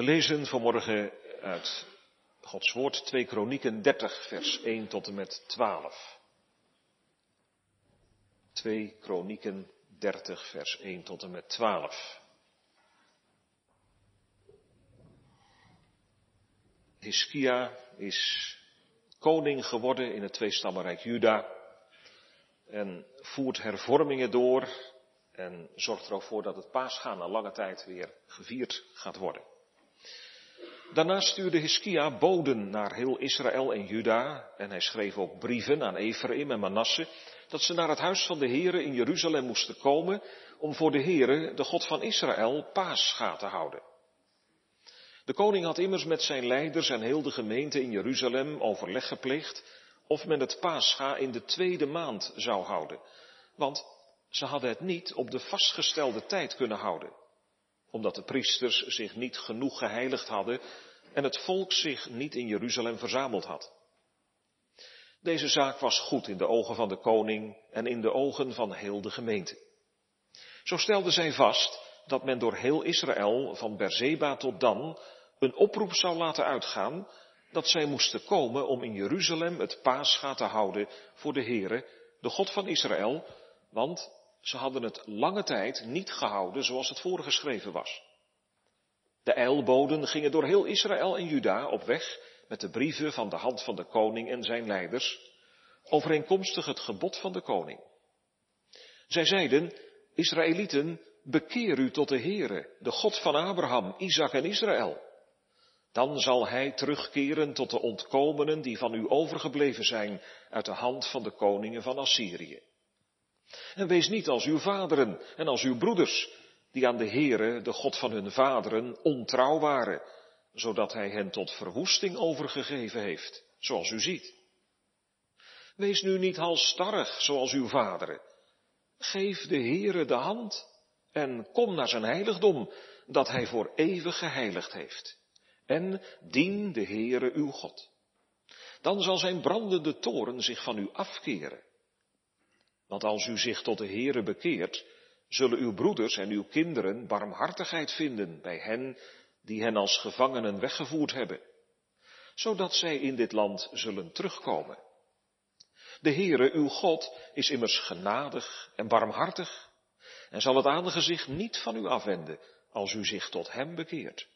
We lezen vanmorgen uit Gods woord 2 Kronieken 30 vers 1 tot en met 12. 2 Kronieken 30 vers 1 tot en met 12. Hiskia is koning geworden in het tweestammenrijk Juda en voert hervormingen door en zorgt er ook voor dat het paasgaan na lange tijd weer gevierd gaat worden. Daarna stuurde Hiskia boden naar heel Israël en Juda en hij schreef ook brieven aan Ephraim en Manasse dat ze naar het huis van de Here in Jeruzalem moesten komen om voor de Here, de God van Israël, paascha te houden. De koning had immers met zijn leiders en heel de gemeente in Jeruzalem overleg gepleegd of men het paascha in de tweede maand zou houden. Want ze hadden het niet op de vastgestelde tijd kunnen houden, omdat de priesters zich niet genoeg geheiligd hadden en het volk zich niet in Jeruzalem verzameld had. Deze zaak was goed in de ogen van de koning en in de ogen van heel de gemeente. Zo stelden zij vast dat men door heel Israël, van Berzeba tot Dan, een oproep zou laten uitgaan dat zij moesten komen om in Jeruzalem het paascha te houden voor de Heere, de God van Israël, want ze hadden het lange tijd niet gehouden zoals het voorgeschreven was. De eilboden gingen door heel Israël en Juda op weg met de brieven van de hand van de koning en zijn leiders, overeenkomstig het gebod van de koning. Zij zeiden, Israëlieten, bekeer u tot de Heere, de God van Abraham, Isaac en Israël. Dan zal hij terugkeren tot de ontkomenen die van u overgebleven zijn uit de hand van de koningen van Assyrië. En wees niet als uw vaderen en als uw broeders, die aan de Heere, de God van hun vaderen, ontrouw waren, zodat hij hen tot verwoesting overgegeven heeft, zoals u ziet. Wees nu niet halstarrig, zoals uw vaderen. Geef de Heere de hand en kom naar zijn heiligdom, dat hij voor eeuwig geheiligd heeft. En dien de Heere uw God. Dan zal zijn brandende toren zich van u afkeren want als u zich tot de Heere bekeert, zullen uw broeders en uw kinderen barmhartigheid vinden bij hen die hen als gevangenen weggevoerd hebben, zodat zij in dit land zullen terugkomen. De Heere, uw God, is immers genadig en barmhartig en zal het aangezicht niet van u afwenden als u zich tot hem bekeert.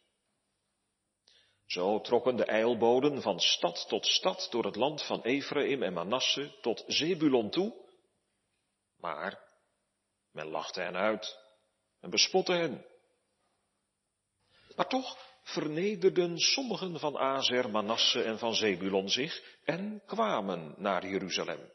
Zo trokken de eilboden van stad tot stad door het land van Ephraim en Manasse tot Zebulon toe maar men lachte hen uit en bespotte hen. Maar toch vernederden sommigen van Azer, Manasse en van Zebulon zich en kwamen naar Jeruzalem.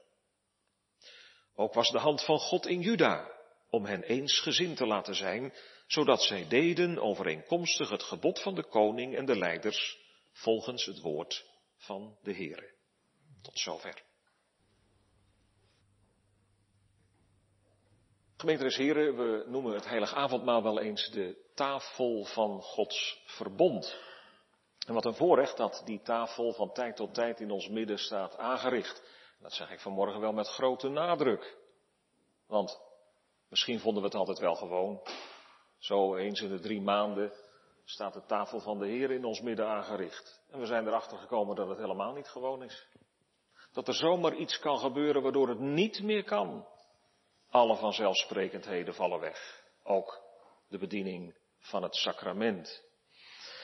Ook was de hand van God in Juda om hen eensgezind te laten zijn, zodat zij deden overeenkomstig het gebod van de koning en de leiders, volgens het woord van de Heere. Tot zover. Gemeentes heren, we noemen het heilig avondmaal wel eens de tafel van Gods verbond. En wat een voorrecht dat die tafel van tijd tot tijd in ons midden staat aangericht. Dat zeg ik vanmorgen wel met grote nadruk. Want misschien vonden we het altijd wel gewoon. Zo eens in de drie maanden staat de tafel van de Heer in ons midden aangericht. En we zijn erachter gekomen dat het helemaal niet gewoon is. Dat er zomaar iets kan gebeuren waardoor het niet meer kan. Alle vanzelfsprekendheden vallen weg. Ook de bediening van het sacrament.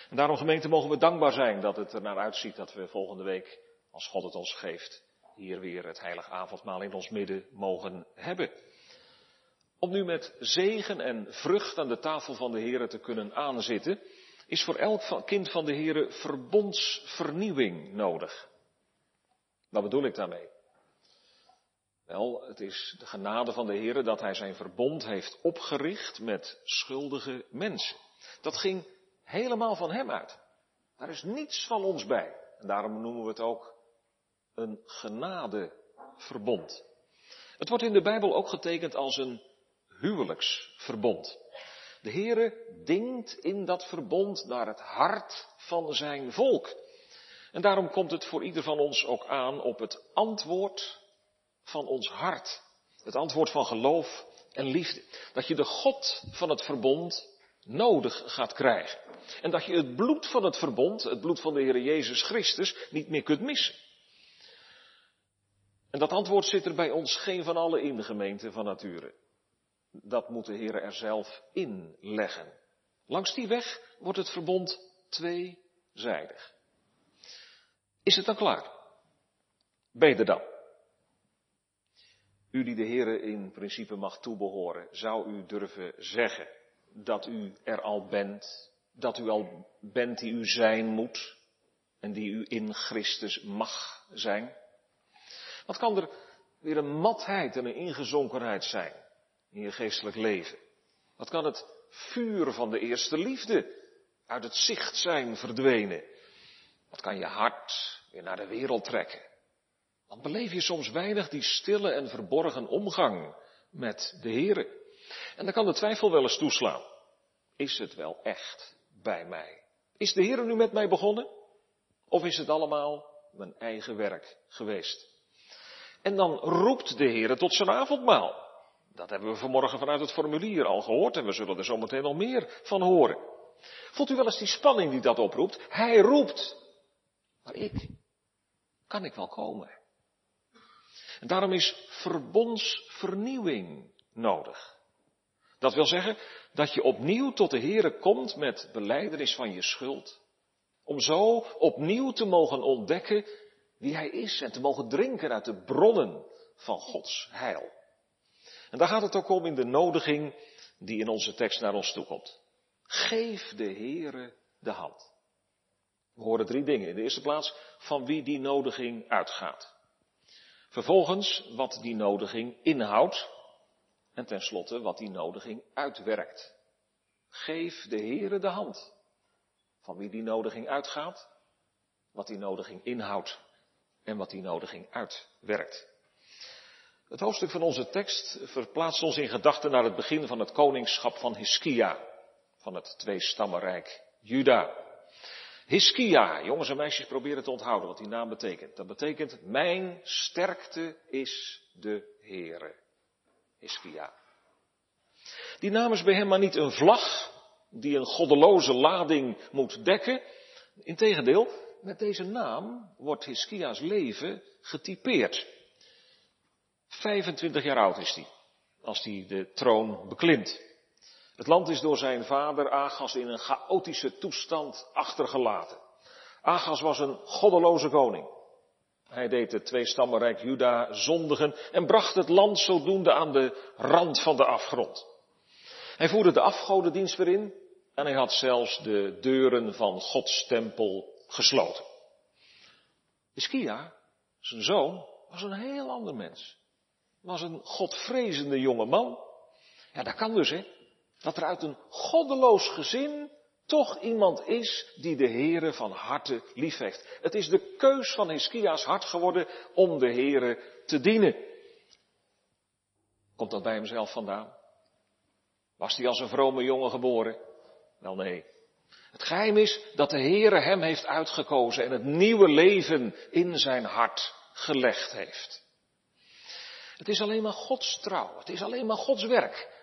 En daarom gemeente mogen we dankbaar zijn dat het er naar uitziet dat we volgende week, als God het ons geeft, hier weer het heilig avondmaal in ons midden mogen hebben. Om nu met zegen en vrucht aan de tafel van de Heer te kunnen aanzitten, is voor elk kind van de Heer verbondsvernieuwing nodig. Wat bedoel ik daarmee? Wel, het is de genade van de Heer dat Hij zijn verbond heeft opgericht met schuldige mensen. Dat ging helemaal van Hem uit. Daar is niets van ons bij. En daarom noemen we het ook een genadeverbond. Het wordt in de Bijbel ook getekend als een huwelijksverbond. De Heere dingt in dat verbond naar het hart van zijn volk. En daarom komt het voor ieder van ons ook aan op het antwoord van ons hart. Het antwoord van geloof en liefde. Dat je de God van het verbond nodig gaat krijgen. En dat je het bloed van het verbond, het bloed van de Heer Jezus Christus, niet meer kunt missen. En dat antwoord zit er bij ons geen van allen in de gemeente van nature. Dat moet de Heer er zelf in leggen. Langs die weg wordt het verbond tweezijdig. Is het dan klaar? Ben dan? U die de Heer in principe mag toebehoren, zou u durven zeggen dat u er al bent, dat u al bent die u zijn moet en die u in Christus mag zijn? Wat kan er weer een matheid en een ingezonkenheid zijn in je geestelijk leven? Wat kan het vuur van de eerste liefde uit het zicht zijn verdwenen? Wat kan je hart weer naar de wereld trekken? Dan beleef je soms weinig die stille en verborgen omgang met de Heere. En dan kan de twijfel wel eens toeslaan. Is het wel echt bij mij? Is de Heer nu met mij begonnen? Of is het allemaal mijn eigen werk geweest? En dan roept de Heer tot zijn avondmaal. Dat hebben we vanmorgen vanuit het formulier al gehoord en we zullen er zometeen nog meer van horen. Voelt u wel eens die spanning die dat oproept? Hij roept. Maar ik, kan ik wel komen? En daarom is verbondsvernieuwing nodig. Dat wil zeggen dat je opnieuw tot de Heere komt met beleidenis van je schuld. Om zo opnieuw te mogen ontdekken wie Hij is en te mogen drinken uit de bronnen van Gods heil. En daar gaat het ook om in de nodiging die in onze tekst naar ons toe komt. Geef de Heere de hand. We horen drie dingen. In de eerste plaats van wie die nodiging uitgaat. Vervolgens wat die nodiging inhoudt. En tenslotte wat die nodiging uitwerkt. Geef de Heere de hand. Van wie die nodiging uitgaat, wat die nodiging inhoudt en wat die nodiging uitwerkt. Het hoofdstuk van onze tekst verplaatst ons in gedachten naar het begin van het koningschap van Hiskia, van het tweestammenrijk Juda. Hiskia, jongens en meisjes proberen te onthouden wat die naam betekent. Dat betekent, mijn sterkte is de Heere. Hiskia. Die naam is bij hem maar niet een vlag die een goddeloze lading moet dekken. Integendeel, met deze naam wordt Hiskia's leven getypeerd. 25 jaar oud is hij, als hij de troon beklimt. Het land is door zijn vader Agas in een chaotische toestand achtergelaten. Agas was een goddeloze koning. Hij deed het tweestammenrijk Juda zondigen en bracht het land zodoende aan de rand van de afgrond. Hij voerde de afgodendienst weer in en hij had zelfs de deuren van Gods tempel gesloten. Iskia, zijn zoon, was een heel ander mens. Was een godvrezende jonge man. Ja, dat kan dus, hè. Dat er uit een goddeloos gezin toch iemand is die de Heere van harte liefheeft. Het is de keus van Hiskia's hart geworden om de Heere te dienen. Komt dat bij hemzelf vandaan? Was hij als een vrome jongen geboren? Wel nee. Het geheim is dat de Heere hem heeft uitgekozen en het nieuwe leven in zijn hart gelegd heeft. Het is alleen maar Gods trouw. Het is alleen maar Gods werk.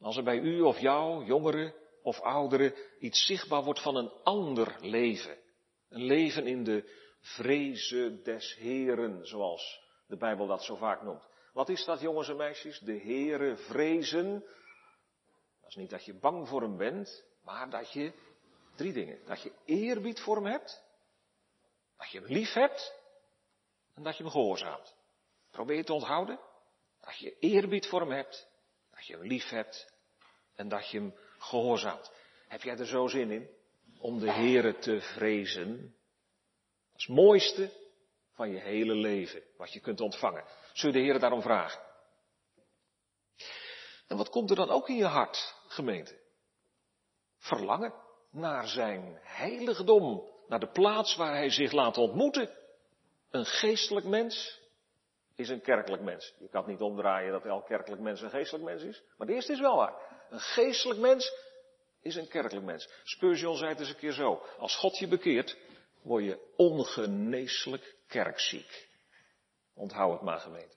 Als er bij u of jou, jongeren of ouderen, iets zichtbaar wordt van een ander leven. Een leven in de vrezen des Heren, zoals de Bijbel dat zo vaak noemt. Wat is dat, jongens en meisjes? De Heere vrezen. Dat is niet dat je bang voor hem bent, maar dat je, drie dingen, dat je eerbied voor hem hebt, dat je hem lief hebt en dat je hem gehoorzaamt. Probeer te onthouden. Dat je eerbied voor hem hebt, dat je hem lief hebt en dat je hem gehoorzaamt. Heb jij er zo zin in om de Heere te vrezen? Het mooiste van je hele leven, wat je kunt ontvangen. Zul je de Heere daarom vragen? En wat komt er dan ook in je hart, gemeente? Verlangen naar zijn heiligdom, naar de plaats waar hij zich laat ontmoeten. Een geestelijk mens is een kerkelijk mens. Je kan het niet omdraaien dat elk kerkelijk mens een geestelijk mens is. Maar de eerste is wel waar. Een geestelijk mens is een kerkelijk mens. Spurgeon zei het eens een keer zo. Als God je bekeert, word je ongeneeslijk kerkziek. Onthoud het maar gemeente.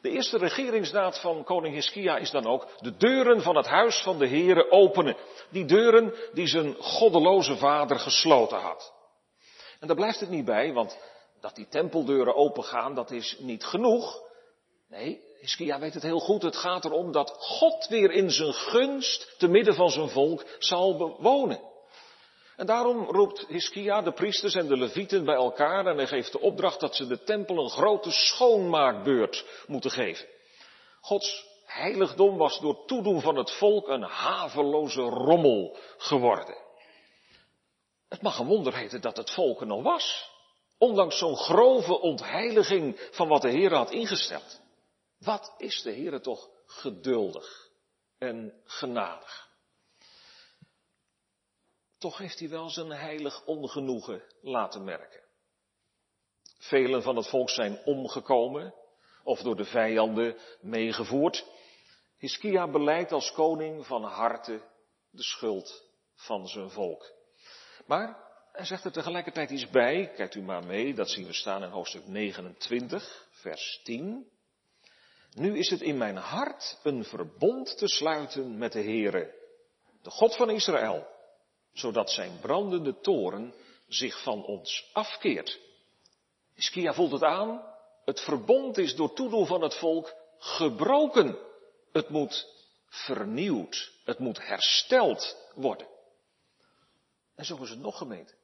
De eerste regeringsdaad van koning Hiskia is dan ook de deuren van het huis van de Heere openen. Die deuren die zijn goddeloze vader gesloten had. En daar blijft het niet bij, want dat die tempeldeuren opengaan, dat is niet genoeg. Nee, Hiskia weet het heel goed. Het gaat erom dat God weer in zijn gunst te midden van zijn volk zal bewonen. En daarom roept Hiskia de priesters en de levieten bij elkaar en hij geeft de opdracht dat ze de tempel een grote schoonmaakbeurt moeten geven. Gods heiligdom was door toedoen van het volk een haveloze rommel geworden. Het mag een wonder heten dat het volk er nog was. Ondanks zo'n grove ontheiliging van wat de Heer had ingesteld. Wat is de Heer toch geduldig en genadig. Toch heeft hij wel zijn heilig ongenoegen laten merken. Velen van het volk zijn omgekomen of door de vijanden meegevoerd. Hiskia beleidt als koning van harte de schuld van zijn volk. Maar hij zegt er tegelijkertijd iets bij, kijkt u maar mee, dat zien we staan in hoofdstuk 29, vers 10. Nu is het in mijn hart een verbond te sluiten met de Heere, de God van Israël, zodat zijn brandende toren zich van ons afkeert. Iskia voelt het aan, het verbond is door toedoen van het volk gebroken. Het moet vernieuwd, het moet hersteld worden. En zo is het nog gemeente.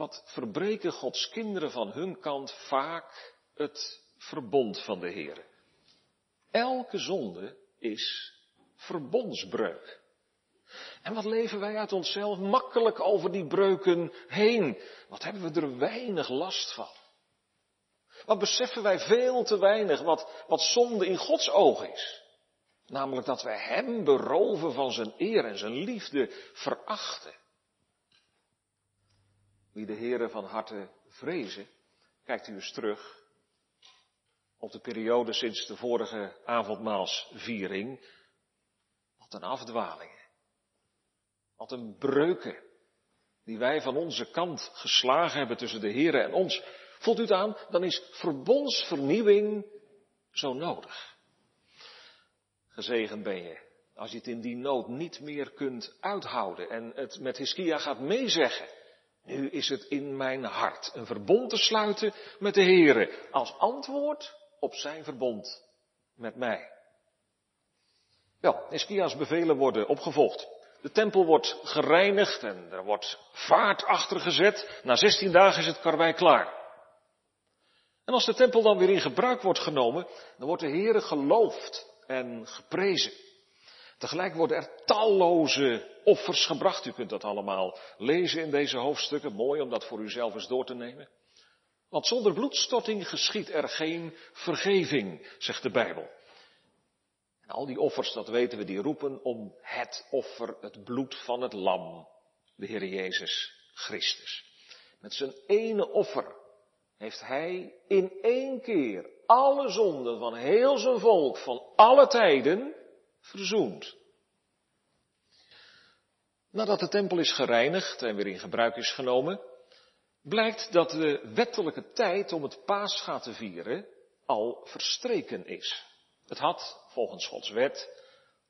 Wat verbreken Gods kinderen van hun kant vaak het verbond van de Heer. Elke zonde is verbondsbreuk. En wat leven wij uit onszelf makkelijk over die breuken heen? Wat hebben we er weinig last van? Wat beseffen wij veel te weinig wat, wat zonde in Gods oog is? Namelijk dat wij Hem beroven van zijn eer en zijn liefde verachten. Wie de Heere van harte vrezen, kijkt u eens terug op de periode sinds de vorige avondmaalsviering. Wat een afdwalingen. Wat een breuken. Die wij van onze kant geslagen hebben tussen de Here en ons. Voelt u het aan? Dan is verbondsvernieuwing zo nodig. Gezegend ben je als je het in die nood niet meer kunt uithouden en het met Hiskia gaat meezeggen. Nu is het in mijn hart een verbond te sluiten met de Here als antwoord op zijn verbond met mij. Wel, Eskia's bevelen worden opgevolgd. De tempel wordt gereinigd en er wordt vaart achter gezet. Na 16 dagen is het karwei klaar. En als de tempel dan weer in gebruik wordt genomen, dan wordt de Heere geloofd en geprezen. Tegelijk worden er talloze offers gebracht. U kunt dat allemaal lezen in deze hoofdstukken. Mooi om dat voor uzelf eens door te nemen. Want zonder bloedstorting geschiet er geen vergeving, zegt de Bijbel. En al die offers, dat weten we, die roepen om het offer, het bloed van het lam, de Heer Jezus Christus. Met zijn ene offer heeft hij in één keer alle zonden van heel zijn volk van alle tijden verzoend. Nadat de tempel is gereinigd en weer in gebruik is genomen, blijkt dat de wettelijke tijd om het paascha te vieren al verstreken is. Het had, volgens Gods wet,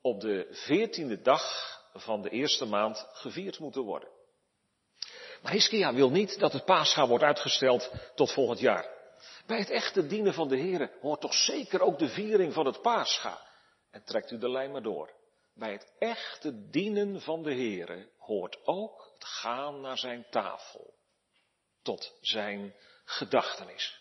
op de veertiende dag van de eerste maand gevierd moeten worden. Maar Hiskia wil niet dat het paascha wordt uitgesteld tot volgend jaar. Bij het echte dienen van de Heer hoort toch zeker ook de viering van het paascha. En trekt u de lijn maar door. Bij het echte dienen van de Heer hoort ook het gaan naar zijn tafel tot zijn gedachtenis.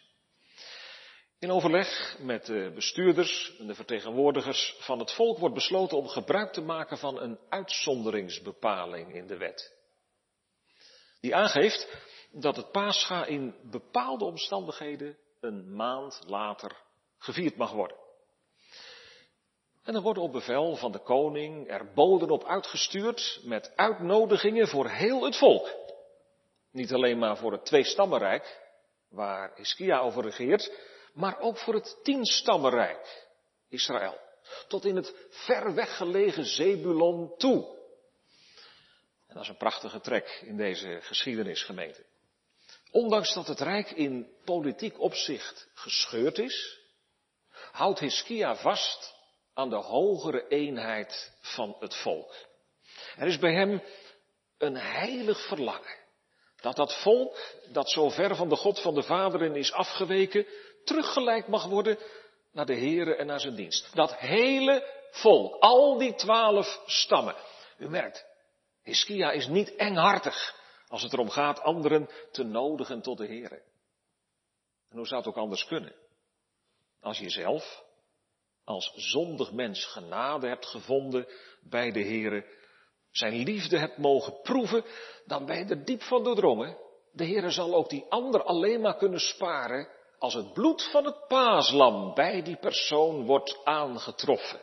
In overleg met de bestuurders en de vertegenwoordigers van het volk wordt besloten om gebruik te maken van een uitzonderingsbepaling in de wet. Die aangeeft dat het paascha in bepaalde omstandigheden een maand later gevierd mag worden. En er worden op bevel van de koning er boden op uitgestuurd met uitnodigingen voor heel het volk. Niet alleen maar voor het tweestammenrijk, waar Hiskia over regeert, maar ook voor het tienstammenrijk, Israël. Tot in het ver weggelegen Zebulon toe. En dat is een prachtige trek in deze geschiedenisgemeente. Ondanks dat het rijk in politiek opzicht gescheurd is, houdt Hiskia vast aan de hogere eenheid van het volk. Er is bij hem een heilig verlangen. Dat dat volk, dat zo ver van de God van de Vaderen is afgeweken, teruggeleid mag worden naar de Here en naar zijn dienst. Dat hele volk, al die twaalf stammen. U merkt, Hiskia is niet enghartig als het erom gaat anderen te nodigen tot de Here. En hoe zou het ook anders kunnen? Als je zelf als zondig mens genade hebt gevonden bij de Heere, zijn liefde hebt mogen proeven, dan ben je er diep van doordrongen. De Heere zal ook die ander alleen maar kunnen sparen als het bloed van het paaslam bij die persoon wordt aangetroffen.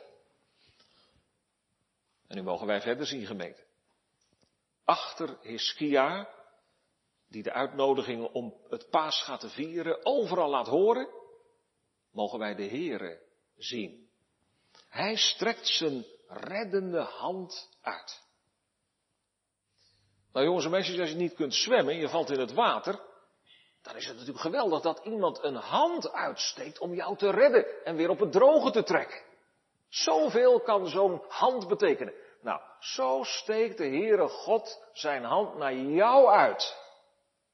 En nu mogen wij verder zien gemeten. Achter Hiskia, die de uitnodiging om het paascha te vieren overal laat horen, mogen wij de Heere zien. Hij strekt zijn reddende hand uit. Nou jongens en meisjes, als je niet kunt zwemmen en je valt in het water, dan is het natuurlijk geweldig dat iemand een hand uitsteekt om jou te redden en weer op het droge te trekken. Zoveel kan zo'n hand betekenen. Nou, zo steekt de Heere God zijn hand naar jou uit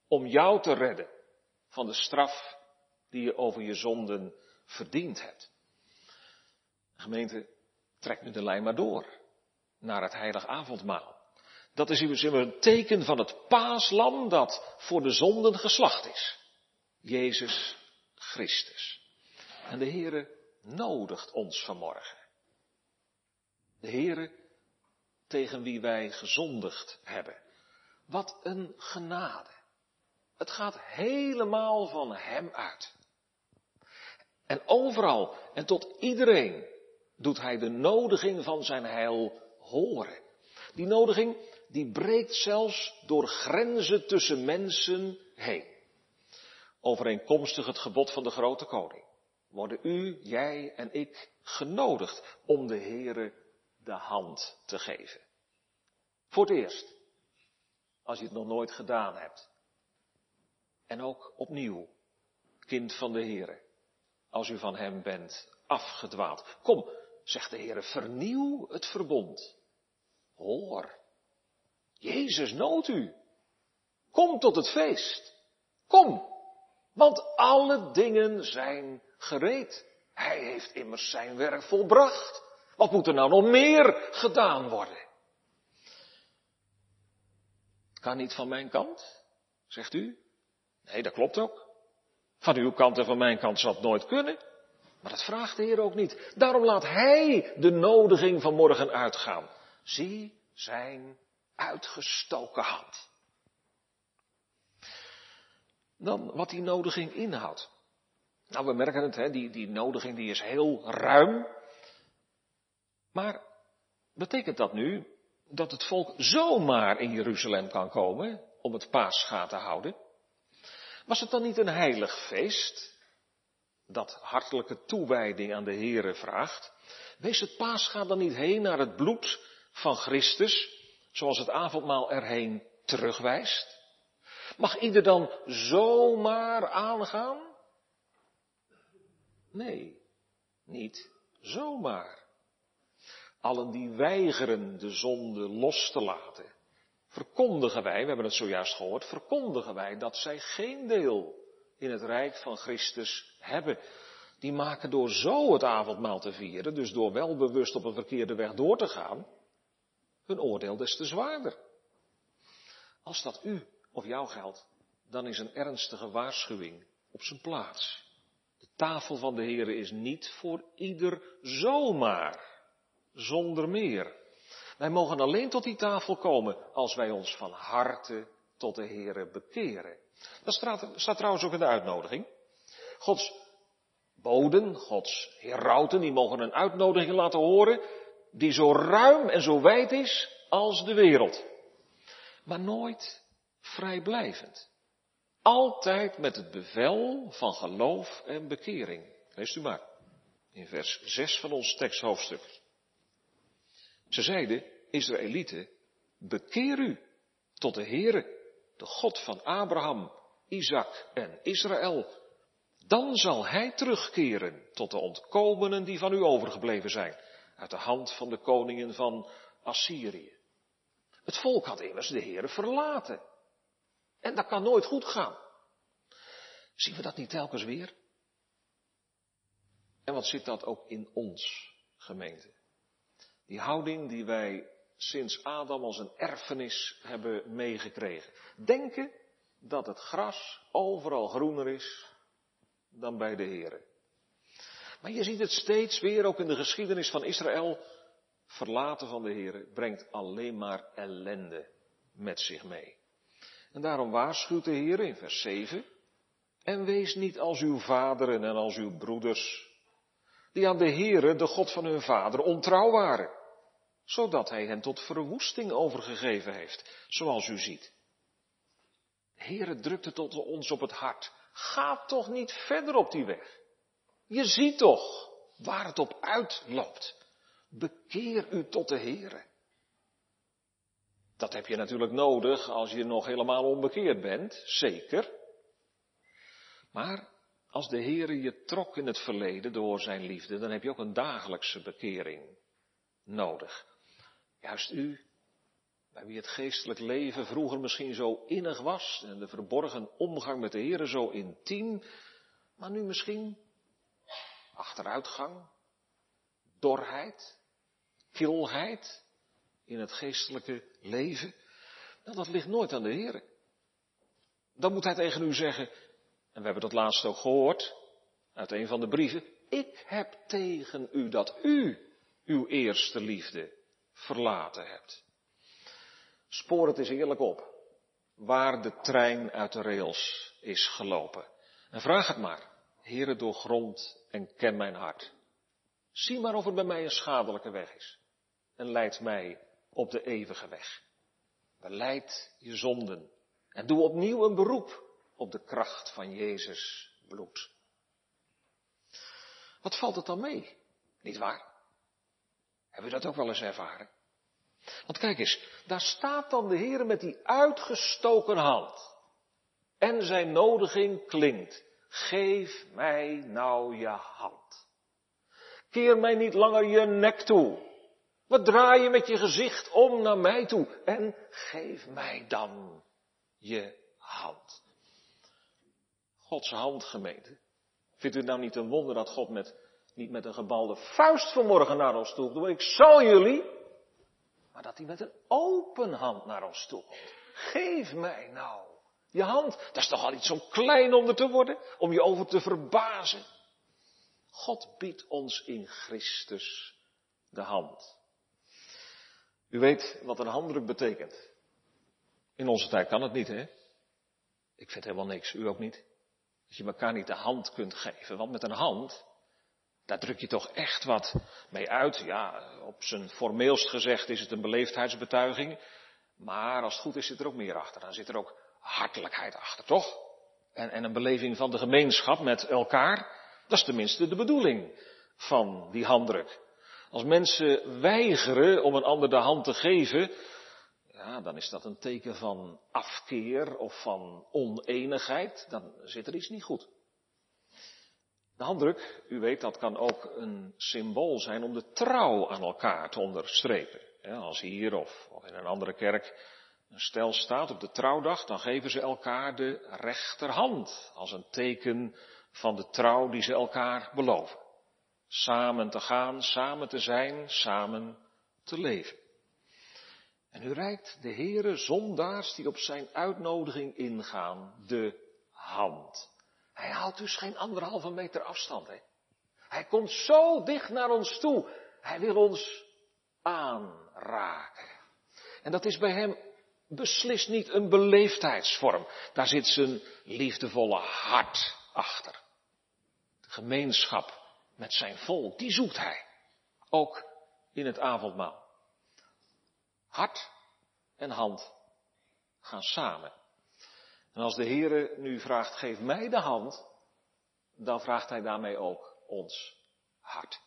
om jou te redden van de straf die je over je zonden verdiend hebt. Gemeente, trek nu de lijn maar door naar het heilig avondmaal. Dat is een teken van het paaslam dat voor de zonden geslacht is. Jezus Christus. En de Heere nodigt ons vanmorgen. De Heere tegen wie wij gezondigd hebben. Wat een genade. Het gaat helemaal van Hem uit. En overal en tot iedereen doet hij de nodiging van zijn heil horen. Die nodiging, die breekt zelfs door grenzen tussen mensen heen. Overeenkomstig het gebod van de grote koning worden u, jij en ik genodigd om de Heere de hand te geven. Voor het eerst, als je het nog nooit gedaan hebt. En ook opnieuw, kind van de Heere, als u van Hem bent afgedwaald. Kom, zegt de Heer, vernieuw het verbond. Hoor, Jezus noodt u. Kom tot het feest. Kom, want alle dingen zijn gereed. Hij heeft immers zijn werk volbracht. Wat moet er nou nog meer gedaan worden? Kan niet van mijn kant, zegt u? Nee, dat klopt ook. Van uw kant en van mijn kant zal het nooit kunnen. Maar dat vraagt de Heer ook niet. Daarom laat Hij de nodiging van morgen uitgaan. Zie zijn uitgestoken hand. Dan wat die nodiging inhoudt. Nou, we merken het, hè, die, die nodiging die is heel ruim. Maar betekent dat nu dat het volk zomaar in Jeruzalem kan komen om het paascha te houden? Was het dan niet een heilig feest? Dat hartelijke toewijding aan de Here vraagt, wees het paascha dan niet heen naar het bloed van Christus, zoals het avondmaal erheen terugwijst? Mag ieder dan zomaar aangaan? Nee, niet zomaar. Allen die weigeren de zonde los te laten, verkondigen wij, we hebben het zojuist gehoord, verkondigen wij dat zij geen deel in het rijk van Christus hebben. Die maken door zo het avondmaal te vieren, dus door wel bewust op een verkeerde weg door te gaan, hun oordeel des te zwaarder. Als dat u of jou geldt, dan is een ernstige waarschuwing op zijn plaats. De tafel van de Heer is niet voor ieder zomaar, zonder meer. Wij mogen alleen tot die tafel komen als wij ons van harte tot de Heer bekeren. Dat staat, trouwens ook in de uitnodiging. Gods boden, Gods herauten, die mogen een uitnodiging laten horen die zo ruim en zo wijd is als de wereld. Maar nooit vrijblijvend. Altijd met het bevel van geloof en bekering. Leest u maar. In vers 6 van ons teksthoofdstuk. Ze zeiden, Israëlieten, bekeer u tot de Heere, de God van Abraham, Isaac en Israël. Dan zal hij terugkeren tot de ontkomenen die van u overgebleven zijn, uit de hand van de koningen van Assyrië. Het volk had immers de Heere verlaten. En dat kan nooit goed gaan. Zien we dat niet telkens weer? En wat zit dat ook in ons, gemeente? Die houding die wij sinds Adam als een erfenis hebben meegekregen. Denken dat het gras overal groener is dan bij de Heeren. Maar je ziet het steeds weer, ook in de geschiedenis van Israël. Verlaten van de Heeren brengt alleen maar ellende met zich mee. En daarom waarschuwt de Heer in vers 7. En wees niet als uw vaderen en als uw broeders, die aan de Heere, de God van hun vader, ontrouw waren, zodat hij hen tot verwoesting overgegeven heeft, zoals u ziet. De Heere drukte tot ons op het hart. Ga toch niet verder op die weg. Je ziet toch waar het op uitloopt. Bekeer u tot de Heere. Dat heb je natuurlijk nodig als je nog helemaal onbekeerd bent, zeker. Maar als de Heere je trok in het verleden door zijn liefde, dan heb je ook een dagelijkse bekering nodig. Juist u, bij wie het geestelijk leven vroeger misschien zo innig was en de verborgen omgang met de Heere zo intiem, maar nu misschien achteruitgang, dorheid, kilheid in het geestelijke leven, nou, dat ligt nooit aan de Heer. Dan moet hij tegen u zeggen, en we hebben dat laatst ook gehoord uit een van de brieven, ik heb tegen u dat u uw eerste liefde verlaten hebt. Spoor het eens eerlijk op waar de trein uit de rails is gelopen. En vraag het maar, Heere, doorgrond en ken mijn hart. Zie maar of er bij mij een schadelijke weg is. En leid mij op de eeuwige weg. Beleid je zonden. En doe opnieuw een beroep op de kracht van Jezus bloed. Wat valt het dan mee? Niet waar? Hebben we dat ook wel eens ervaren? Want kijk eens, daar staat dan de Heer met die uitgestoken hand. En zijn nodiging klinkt. Geef mij nou je hand. Keer mij niet langer je nek toe. Wat draai je met je gezicht om naar mij toe? En geef mij dan je hand. Gods hand, gemeente. Vindt u het nou niet een wonder dat God met, niet met een gebalde vuist vanmorgen naar ons toe komt? Ik zal jullie. Maar dat hij met een open hand naar ons toe komt. Geef mij nou je hand. Dat is toch al iets zo klein om er te worden? Om je over te verbazen. God biedt ons in Christus de hand. U weet wat een handdruk betekent. In onze tijd kan het niet, hè? Ik vind helemaal niks, u ook niet. Dat je elkaar niet de hand kunt geven. Want met een hand, daar druk je toch echt wat mee uit. Ja, op zijn formeelst gezegd is het een beleefdheidsbetuiging. Maar als het goed is, zit er ook meer achter. Dan zit er ook hartelijkheid achter, toch? En, en een beleving van de gemeenschap met elkaar. Dat is tenminste de bedoeling van die handdruk. Als mensen weigeren om een ander de hand te geven, ja, dan is dat een teken van afkeer of van oneenigheid. Dan zit er iets niet goed. De handdruk, u weet, dat kan ook een symbool zijn om de trouw aan elkaar te onderstrepen. als hier of, in een andere kerk een stel staat op de trouwdag, dan geven ze elkaar de rechterhand als een teken van de trouw die ze elkaar beloven. Samen te gaan, samen te zijn, samen te leven. En u reikt de Heere zondaars die op zijn uitnodiging ingaan de hand. Hij houdt dus geen anderhalve meter afstand. Hè? Hij komt zo dicht naar ons toe. Hij wil ons aanraken. En dat is bij hem beslist niet een beleefdheidsvorm. Daar zit zijn liefdevolle hart achter. De gemeenschap met zijn volk, die zoekt hij. Ook in het avondmaal. Hart en hand gaan samen. En als de Heere nu vraagt, geef mij de hand, dan vraagt hij daarmee ook ons hart.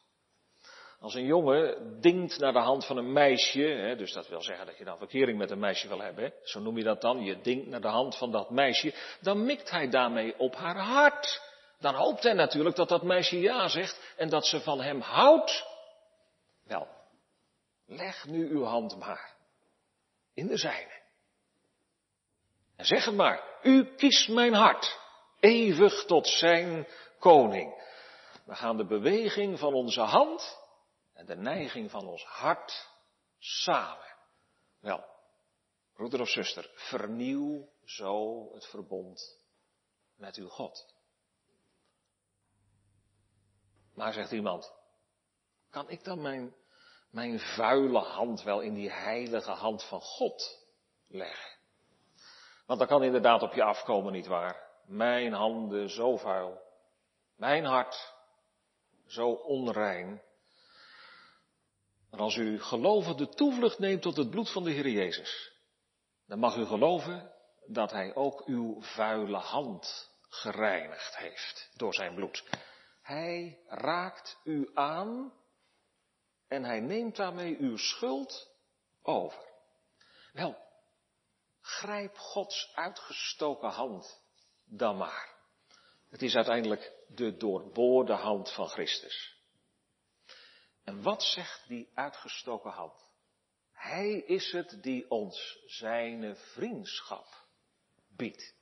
Als een jongen dingt naar de hand van een meisje, hè, dus dat wil zeggen dat je dan verkering met een meisje wil hebben, zo noem je dat dan, je dingt naar de hand van dat meisje, dan mikt hij daarmee op haar hart. dan hoopt hij natuurlijk dat dat meisje ja zegt en dat ze van hem houdt. Wel, leg nu uw hand maar in de zijne. En zeg het maar, u kiest mijn hart, eeuwig tot zijn koning. We gaan de beweging van onze hand en de neiging van ons hart samen. Wel, broeder of zuster, vernieuw zo het verbond met uw God. Maar zegt iemand, kan ik dan mijn, mijn vuile hand wel in die heilige hand van God leggen? Want dat kan inderdaad op je afkomen, nietwaar? Mijn handen zo vuil, mijn hart zo onrein. Maar als u gelovende toevlucht neemt tot het bloed van de Heer Jezus, dan mag u geloven dat Hij ook uw vuile hand gereinigd heeft door zijn bloed. Hij raakt u aan en hij neemt daarmee uw schuld over. Wel, grijp Gods uitgestoken hand dan maar. Het is uiteindelijk de doorboorde hand van Christus. En wat zegt die uitgestoken hand? Hij is het die ons zijn vriendschap biedt.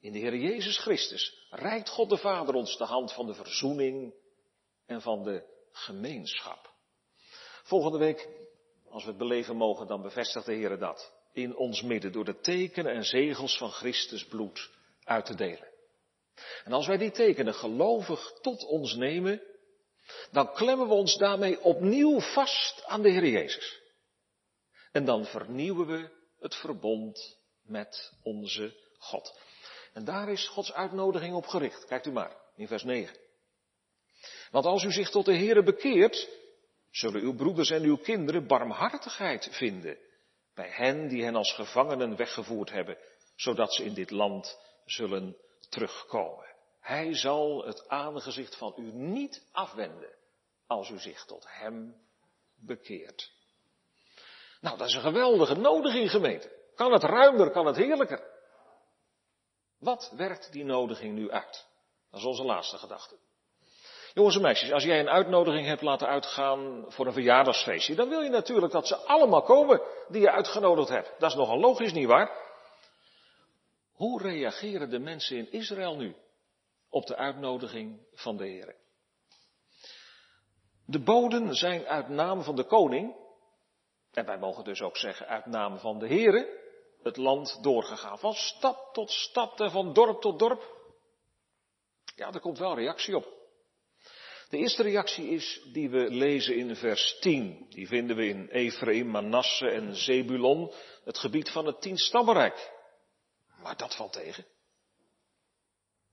In de Heer Jezus Christus reikt God de Vader ons de hand van de verzoening en van de gemeenschap. Volgende week, als we het beleven mogen, dan bevestigt de Heer dat in ons midden door de tekenen en zegels van Christus bloed uit te delen. En als wij die tekenen gelovig tot ons nemen, dan klemmen we ons daarmee opnieuw vast aan de Heer Jezus. En dan vernieuwen we het verbond met onze God. En daar is Gods uitnodiging op gericht. Kijkt u maar, in vers 9. Want als u zich tot de Heere bekeert, zullen uw broeders en uw kinderen barmhartigheid vinden bij hen die hen als gevangenen weggevoerd hebben, zodat ze in dit land zullen terugkomen. Hij zal het aangezicht van u niet afwenden als u zich tot hem bekeert. Nou, dat is een geweldige nodiging gemeente. Kan het ruimer, kan het heerlijker. Wat werkt die nodiging nu uit? Dat is onze laatste gedachte. Jongens en meisjes, als jij een uitnodiging hebt laten uitgaan voor een verjaardagsfeestje, dan wil je natuurlijk dat ze allemaal komen die je uitgenodigd hebt. Dat is nogal logisch, nietwaar? Hoe reageren de mensen in Israël nu op de uitnodiging van de Heer? De boden zijn uit naam van de koning, en wij mogen dus ook zeggen uit naam van de Heere, het land doorgegaan. Van stad tot stad en van dorp tot dorp. Ja, er komt wel reactie op. De eerste reactie is die we lezen in vers 10. Die vinden we in Ephraim, Manasse en Zebulon, het gebied van het tienstammenrijk. Maar dat valt tegen.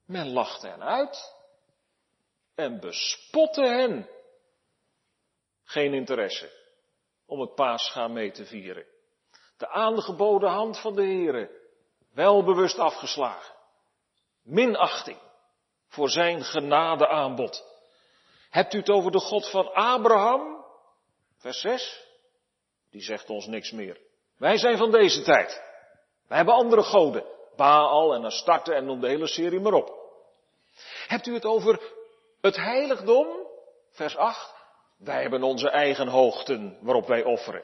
Men lachte hen uit en bespotte hen. Geen interesse om het paasgaan mee te vieren de aangeboden hand van de Heere wel bewust afgeslagen. Minachting voor zijn genade aanbod. Hebt u het over de God van Abraham? Vers 6. Die zegt ons niks meer. Wij zijn van deze tijd. Wij hebben andere goden. Baal en Astarte en noem de hele serie maar op. Hebt u het over het heiligdom? Vers 8. Wij hebben onze eigen hoogten waarop wij offeren.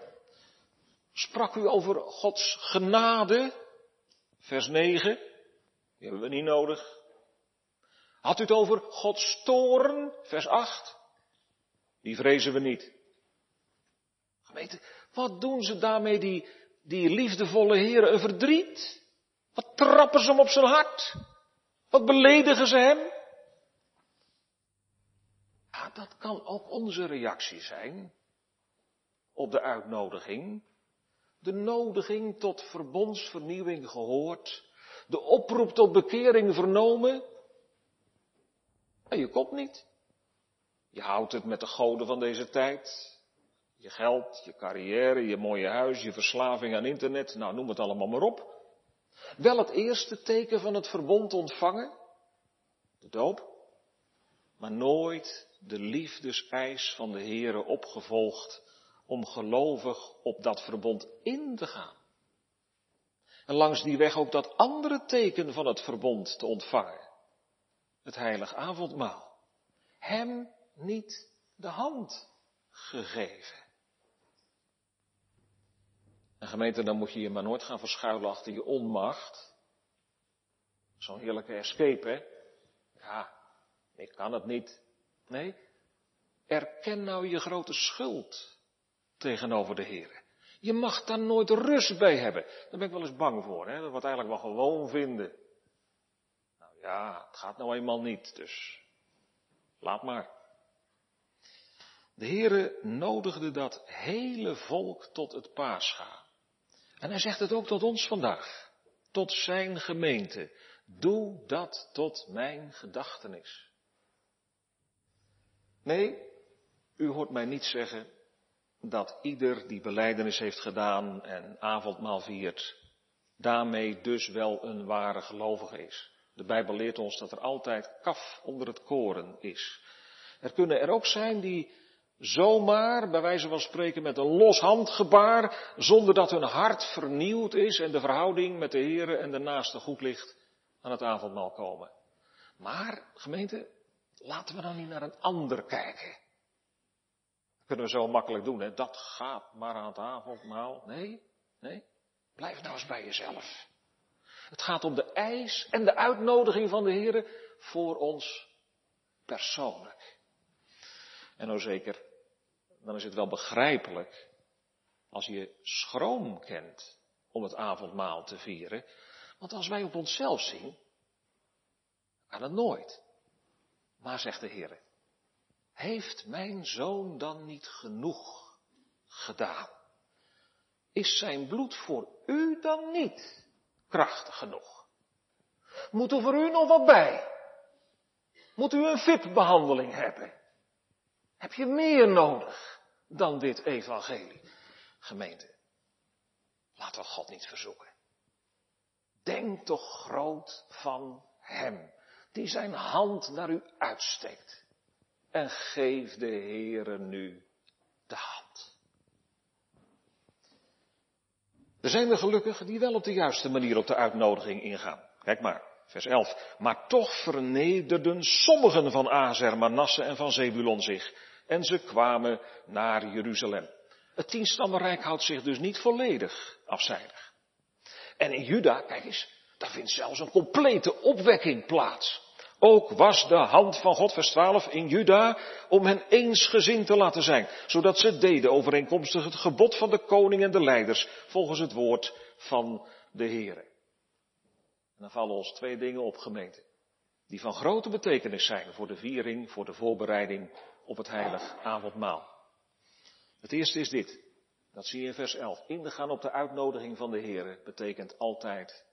Sprak u over Gods genade? Vers 9. Die hebben we niet nodig. Had u het over Gods toren? Vers 8. Die vrezen we niet. Gemeente, wat doen ze daarmee die, die liefdevolle heren een verdriet? Wat trappen ze hem op zijn hart? Wat beledigen ze hem? Ja, dat kan ook onze reactie zijn op de uitnodiging de nodiging tot verbondsvernieuwing gehoord, de oproep tot bekering vernomen. En je komt niet. Je houdt het met de goden van deze tijd. Je geld, je carrière, je mooie huis, je verslaving aan internet, nou noem het allemaal maar op. Wel het eerste teken van het verbond ontvangen, de doop, maar nooit de liefdeseis van de Heere opgevolgd om gelovig op dat verbond in te gaan. En langs die weg ook dat andere teken van het verbond te ontvangen. Het heilig avondmaal. Hem niet de hand gegeven. En gemeente, dan moet je je maar nooit gaan verschuilen achter je onmacht. Zo'n heerlijke escape, hè? Ja, ik kan het niet. Nee, erken nou je grote schuld tegenover de Heer. Je mag daar nooit rust bij hebben. Daar ben ik wel eens bang voor, hè? dat we het eigenlijk wel gewoon vinden. Ja, het gaat nou eenmaal niet, dus laat maar. De Heere nodigde dat hele volk tot het paascha. En hij zegt het ook tot ons vandaag, tot zijn gemeente. Doe dat tot mijn gedachtenis. Nee, u hoort mij niet zeggen dat ieder die beleidenis heeft gedaan en avondmaal viert, daarmee dus wel een ware gelovige is. De Bijbel leert ons dat er altijd kaf onder het koren is. Er kunnen er ook zijn die zomaar, bij wijze van spreken, met een los handgebaar, zonder dat hun hart vernieuwd is en de verhouding met de Here en de naaste goed ligt, aan het avondmaal komen. Maar, gemeente, laten we dan niet naar een ander kijken. Dat kunnen we zo makkelijk doen, hè? Dat gaat maar aan het avondmaal. Nee, nee. Blijf nou eens bij jezelf. Het gaat om de eis en de uitnodiging van de Heer voor ons persoonlijk. En nou zeker, dan is het wel begrijpelijk als je schroom kent om het avondmaal te vieren. Want als wij op onszelf zien, kan het nooit. Maar zegt de Heer, heeft mijn zoon dan niet genoeg gedaan? Is zijn bloed voor u dan niet krachtig genoeg? Moet er voor u nog wat bij? Moet u een VIP-behandeling hebben? Heb je meer nodig dan dit evangelie? Gemeente, laten we God niet verzoeken. Denk toch groot van Hem, die zijn hand naar u uitsteekt. En geef de Heere nu de hand. Er zijn er gelukkigen die wel op de juiste manier op de uitnodiging ingaan. Kijk maar, vers 11. Maar toch vernederden sommigen van Azer, Manasse en van Zebulon zich. En ze kwamen naar Jeruzalem. Het tienstammenrijk houdt zich dus niet volledig afzijdig. En in Juda, kijk eens, daar vindt zelfs een complete opwekking plaats. Ook was de hand van God, vers 12, in Juda om hen eensgezind te laten zijn, zodat ze deden overeenkomstig het gebod van de koning en de leiders, volgens het woord van de Heere. En dan vallen ons twee dingen op, gemeente, die van grote betekenis zijn voor de viering, voor de voorbereiding op het heilig avondmaal. Het eerste is dit, dat zie je in vers 11. Ingaan op de uitnodiging van de Heere betekent altijd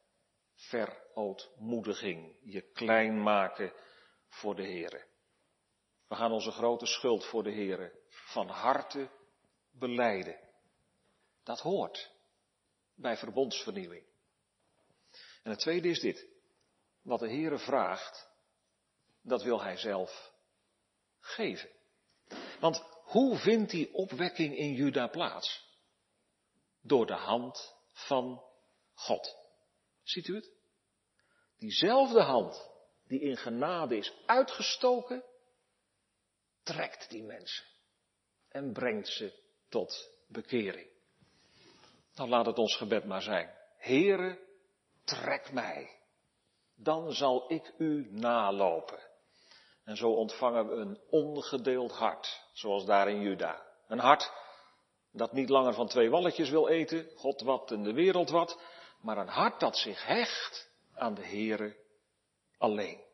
verootmoediging, je klein maken voor de Heere. We gaan onze grote schuld voor de Heere van harte beleiden. Dat hoort bij verbondsvernieuwing. En het tweede is dit. Wat de Heere vraagt, dat wil Hij zelf geven. Want hoe vindt die opwekking in Juda plaats? Door de hand van God. Ziet u het? Diezelfde hand die in genade is uitgestoken, trekt die mensen en brengt ze tot bekering. Dan laat het ons gebed maar zijn. Heere, trek mij. Dan zal ik u nalopen. En zo ontvangen we een ongedeeld hart, zoals daar in Juda. Een hart dat niet langer van twee walletjes wil eten, God wat en de wereld wat, maar een hart dat zich hecht aan de Heere alleen.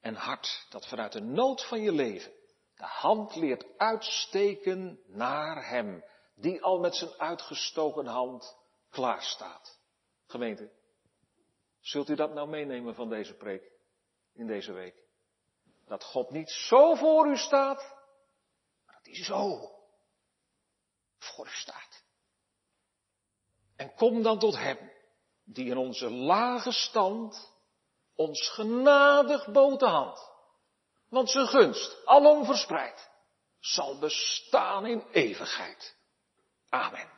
Een hart dat vanuit de nood van je leven de hand leert uitsteken naar Hem, die al met zijn uitgestoken hand klaar staat. Gemeente, zult u dat nou meenemen van deze preek in deze week? Dat God niet zo voor u staat, maar dat hij zo voor u staat. En kom dan tot Hem, die in onze lage stand ons genadig bood de hand. Want zijn gunst, alom verspreid, zal bestaan in eeuwigheid. Amen.